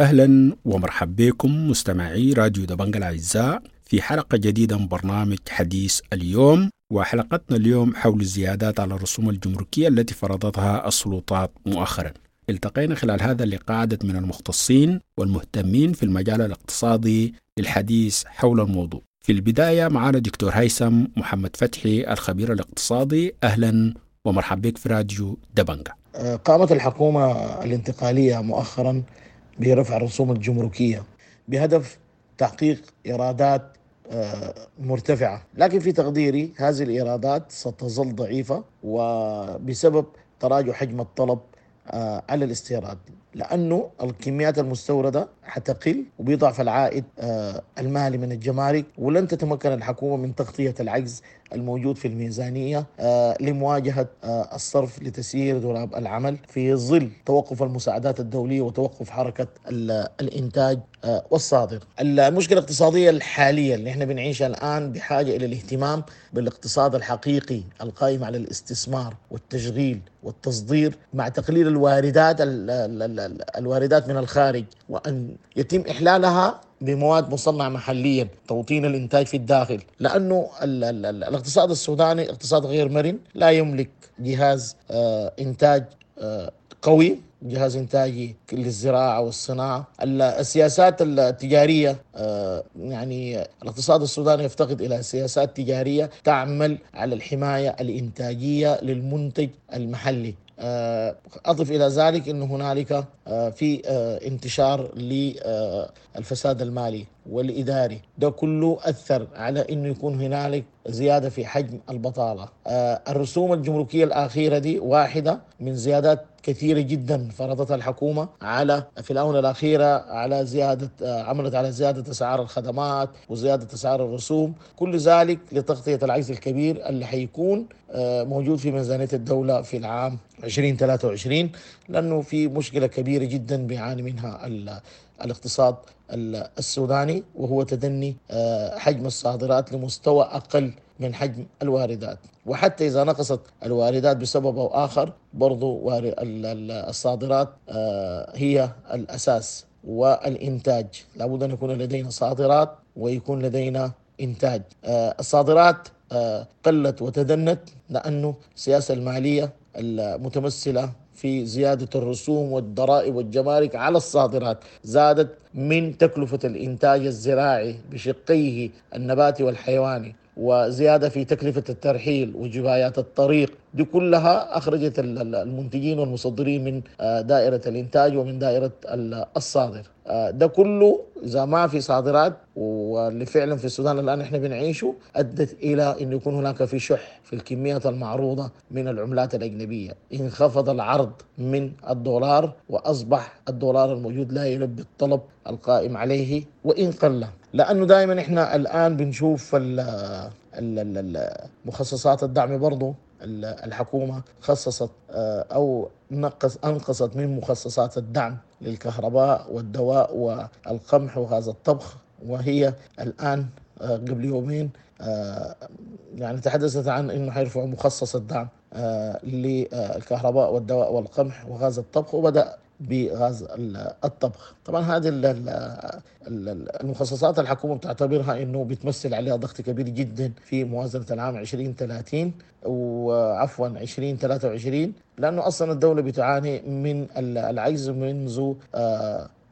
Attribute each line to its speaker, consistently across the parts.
Speaker 1: أهلا ومرحبا بكم مستمعي راديو دبنج الأعزاء في حلقة جديدة من برنامج حديث اليوم وحلقتنا اليوم حول الزيادات على الرسوم الجمركية التي فرضتها السلطات مؤخرا. التقينا خلال هذا اللقاء عدد من المختصين والمهتمين في المجال الاقتصادي للحديث حول الموضوع. في البداية معنا دكتور هيثم محمد فتحي الخبير الاقتصادي. أهلا ومرحبا بك في راديو دبنجا
Speaker 2: قامت الحكومة الانتقالية مؤخرا برفع الرسوم الجمركية بهدف تحقيق إيرادات مرتفعة. لكن في تقديري هذه الإيرادات ستظل ضعيفة وبسبب تراجع حجم الطلب على الاستيراد لأنه الكميات المستوردة حتقل وبيضعف العائد المالي من الجمارك ولن تتمكن الحكومة من تغطية العجز الموجود في الميزانية لمواجهة الصرف لتسيير دولاب العمل في ظل توقف المساعدات الدولية وتوقف حركة الإنتاج. والصادر المشكلة الاقتصادية الحالية اللي إحنا بنعيشها الآن بحاجة إلى الاهتمام بالاقتصاد الحقيقي القائم على الاستثمار والتشغيل والتصدير مع تقليل الواردات الواردات من الخارج وأن يتم إحلالها بمواد مصنعة محليا توطين الإنتاج في الداخل. لأنه ال ال ال الاقتصاد السوداني اقتصاد غير مرن لا يملك جهاز آه إنتاج آه قوي. جهاز إنتاجي للزراعة والصناعة. السياسات التجارية آه يعني الاقتصاد السوداني يفتقد إلى سياسات تجارية تعمل على الحماية الإنتاجية للمنتج المحلي. أضف إلى ذلك أن هنالك في انتشار للفساد المالي. والإداري. ده كله أثر على أنه يكون هنالك زيادة في حجم البطالة. الرسوم الجمركية الأخيرة دي واحدة من زيادات كثيرة جدا فرضتها الحكومة على في الآونة الأخيرة على زيادة عملت على زيادة أسعار الخدمات وزيادة أسعار الرسوم. كل ذلك لتغطية العجز الكبير اللي حيكون موجود في ميزانية الدولة في العام 2023 لأنه في مشكلة كبيرة جدا بيعاني منها الاقتصاد. السوداني وهو تدني حجم الصادرات لمستوى أقل من حجم الواردات. وحتى إذا نقصت الواردات بسبب أو آخر برضو الصادرات هي الأساس والإنتاج. لابد أن يكون لدينا صادرات ويكون لدينا إنتاج. الصادرات قلت وتدنت لأنه السياسة المالية المتمثلة في زيادة الرسوم والضرائب والجمارك على الصادرات زادت من تكلفة الإنتاج الزراعي بشقيه النباتي والحيواني. وزيادة في تكلفة الترحيل وجبايات الطريق دي كلها أخرجت المنتجين والمصدرين من دائرة الإنتاج ومن دائرة الصادر. ده كله إذا ما في صادرات واللي فعلا في السودان الآن إحنا بنعيشه أدت إلى أن يكون هناك في شح في الكميات المعروضة من العملات الأجنبية. انخفض العرض من الدولار وأصبح الدولار الموجود لا يلبي الطلب القائم عليه وإن قل. لأنه دائما إحنا الآن بنشوف مخصصات الدعم برضه الحكومة خصصت أو نقص أنقصت من مخصصات الدعم للكهرباء والدواء والقمح وغاز الطبخ. وهي الآن قبل يومين يعني تحدثت عن إنه حيرفعوا مخصص الدعم للكهرباء والدواء والقمح وغاز الطبخ. وبدأ بغاز الطبخ. طبعا هذه المخصصات الحكومة بتعتبرها إنه بتمثل عليها ضغط كبير جدا في موازنة العام 2030 وعفوا 2023 لأنه أصلا الدولة بتعاني من العجز منذ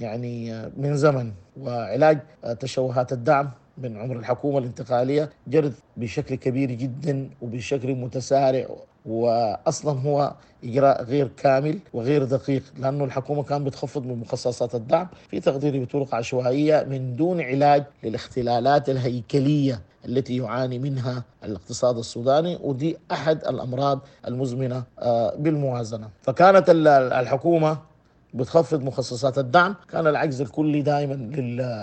Speaker 2: يعني من زمن. وعلاج تشوهات الدعم من عمر الحكومة الانتقالية جرت بشكل كبير جدا وبشكل متسارع. واصلا هو إجراء غير كامل وغير دقيق لأنه الحكومة كان بتخفض من مخصصات الدعم في تقديري بطرق عشوائية من دون علاج للاختلالات الهيكلية التي يعاني منها الاقتصاد السوداني ودي أحد الأمراض المزمنة آه، بالموازنة. فكانت الحكومة بتخفض مخصصات الدعم كان العجز الكلي دائما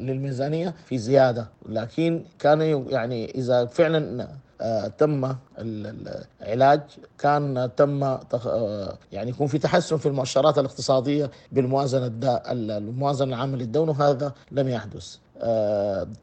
Speaker 2: للميزانية في زيادة لكن كان يعني إذا فعلا تم العلاج. كان تم آه، يعني يكون في تحسن في المؤشرات الاقتصادية بالموازنة الموازنة العامة للدولة وهذا لم يحدث. آه،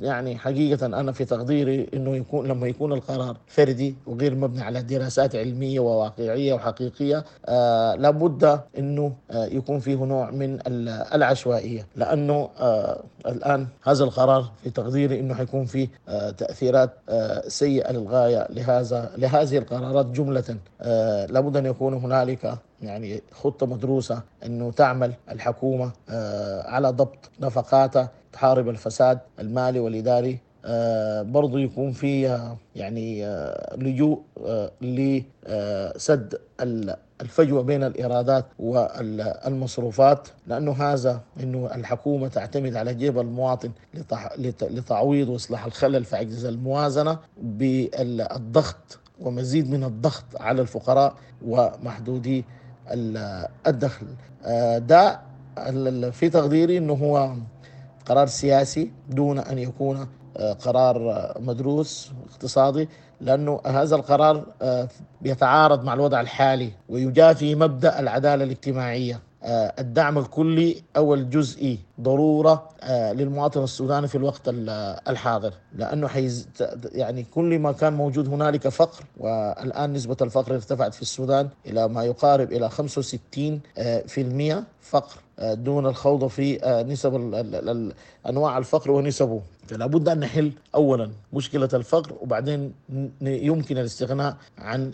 Speaker 2: يعني حقيقة أنا في تقديري أنه يكون لما يكون القرار فردي وغير مبني على دراسات علمية وواقعية وحقيقية آه، لابد أنه آه، يكون فيه نوع من العشوائية. لأنه الآن هذا القرار في تقديري أنه حيكون فيه تأثيرات سيئة للغاية لهذا لهذه القرارات جملة. لابد أن يكون هنالك يعني خطة مدروسة أنه تعمل الحكومة على ضبط نفقاتها تحارب الفساد المالي والإداري آه برضو يكون في آه يعني آه لجوء لسد الفجوة بين الإيرادات والمصروفات لأنه هذا أنه الحكومة تعتمد على جيب المواطن لتعويض وإصلاح الخلل في عجز الموازنة بالضغط ومزيد من الضغط على الفقراء ومحدودي الدخل. ده في تقديري أنه هو قرار سياسي دون أن يكون آه، قرار آه، مدروس اقتصادي لأنه هذا القرار آه، يتعارض مع الوضع الحالي ويجافي مبدأ العدالة الاجتماعية. الدعم الكلي أو الجزئي ضرورة للمواطن السوداني في الوقت الحاضر. لأنه حيز يعني كل ما كان موجود هنالك فقر والآن نسبة الفقر ارتفعت في السودان إلى ما يقارب إلى 65% فقر دون الخوض في آه، نسب أنواع الفقر ونسبه. فلا بد أن نحل اولا مشكلة الفقر وبعدين يمكن الاستغناء عن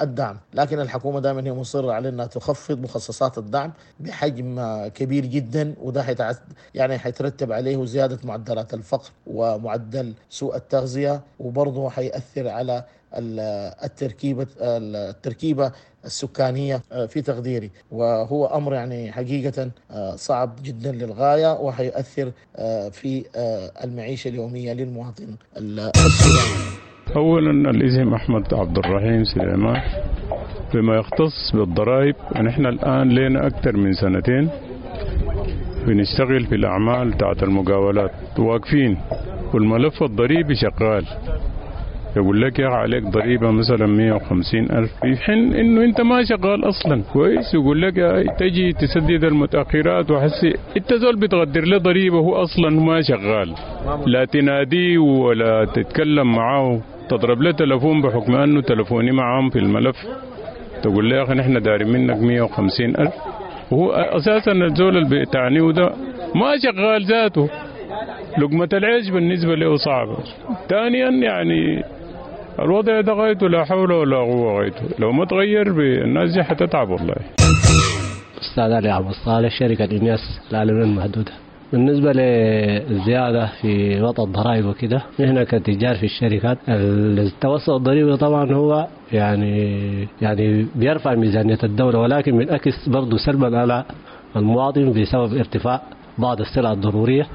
Speaker 2: الدعم. لكن الحكومة دائما هي مصرة على أنها تخفض مخصصات الدعم بحجم كبير جدا وده يعني حيترتب عليه زيادة معدلات الفقر ومعدل سوء التغذية وبرضه حيأثر على التركيبه التركيبة السكانية آه، في تقديري. وهو أمر يعني حقيقة آه، صعب جدا للغاية وحيؤثر آه، في المعيشة اليومية للمواطن السوداني.
Speaker 3: اولا الاسم أحمد عبد الرحيم سليمان. فيما يختص بالضرائب نحن الآن لنا أكثر من سنتين بنشتغل في الأعمال بتاعت المقاولات. واقفين والملف الضريبي شغال. يقول لك يا عليك ضريبة مثلا 150 ألف في حين إنه أنت ما شغال أصلا. كويس. يقول لك تجي تسدد المتأخرات وحسي أنت زول بتقدر له ضريبة هو أصلا ما شغال. لا تناديه ولا تتكلم معاه تضرب له تلفون بحكم أنه تلفوني معاهم في الملف. تقول له يا أخي نحن دارين منك 150 ألف. وهو أساسا الزول اللي بتعنيه ده ما شغال ذاته. لقمة العيش بالنسبة له صعبة. ثانيا يعني الوضع ده غايته لا حول ولا قوة غايته لو ما تغير الناس دي حتتعب والله.
Speaker 4: أستاذ علي عبد الصالح شركة إنياس العالمية المحدودة بالنسبة للزيادة في وضع الضرائب وكده نحن كتجار في الشركات التوسع الضريبي طبعا هو يعني يعني بيرفع ميزانية الدولة ولكن بينعكس برضه سلبا على المواطن بسبب ارتفاع بعض السلع الضرورية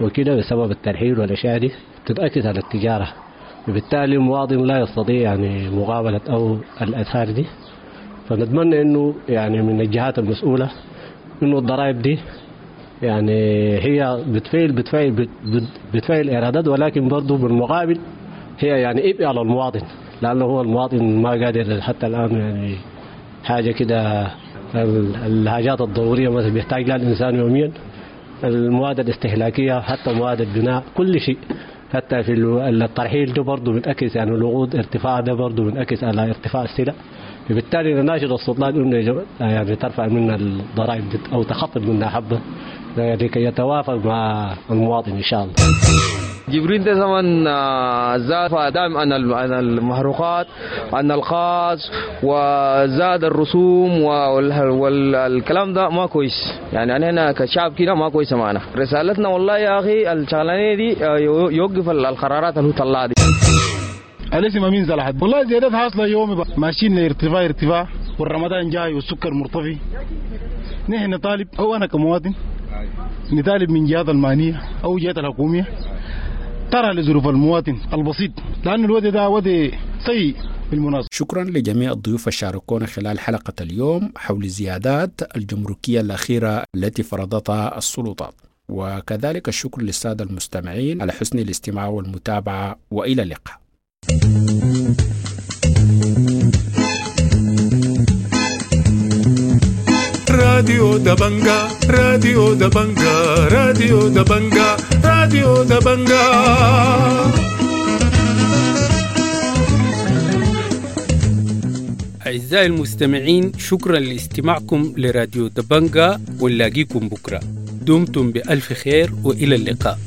Speaker 4: وكده بسبب الترحيل والأشياء دي تتأكد على التجارة. وبالتالي المواطن لا يستطيع يعني مقابلة أو الآثار دي. فنتمنى إنه يعني من الجهات المسؤولة إنه الضرائب دي يعني هي بتفعل بتفعل بتفعل إيرادات ولكن برضه بالمقابل هي يعني إبقى على المواطن لأنه هو المواطن ما قادر حتى الآن يعني حاجة كده الحاجات الضرورية مثلا بيحتاج لها الإنسان يوميا. المواد الاستهلاكية حتى مواد البناء كل شيء. حتى في الترحيل ده برضه بنعكس يعني الوقود ارتفاع ده برضه بنعكس على ارتفاع السلع. فبالتالي نناشد السلطات إنه يعني ترفع منا الضرائب أو تخفض منا حبة. لكي يتوافق مع المواطن إن شاء الله.
Speaker 5: جبريل ده زمن آه، زاد فدام عن المحروقات عن الخاص وزاد الرسوم والكلام ده ما كويس. يعني أنا هنا كشعب كده ما كويس معنا. رسالتنا والله يا أخي الشغلانة دي آه، يوقف القرارات اللي طلعها دي.
Speaker 6: الاسم امين زلحت؟ والله زيادات حاصلة يومي بقى. ماشيين لارتفاع ارتفاع والرمضان جاي والسكر مرتفع. نحن نطالب أو أنا كمواطن نطالب من جهات المعنيه أو جهات الحكومية. ترى لظروف المواطن البسيط لأن الوضع ده وضع سيء بالمناسبة.
Speaker 1: شكرا لجميع الضيوف الشاركونا خلال حلقة اليوم حول الزيادات الجمركية الأخيرة التي فرضتها السلطات. وكذلك الشكر للسادة المستمعين على حسن الاستماع والمتابعة وإلى اللقاء.
Speaker 7: راديو دبنجا راديو دبنجا راديو دبنجا راديو دبنجا
Speaker 8: أعزائي المستمعين شكرا لاستماعكم لراديو دبنجا ونلاقيكم بكرة. دمتم بألف خير وإلى اللقاء.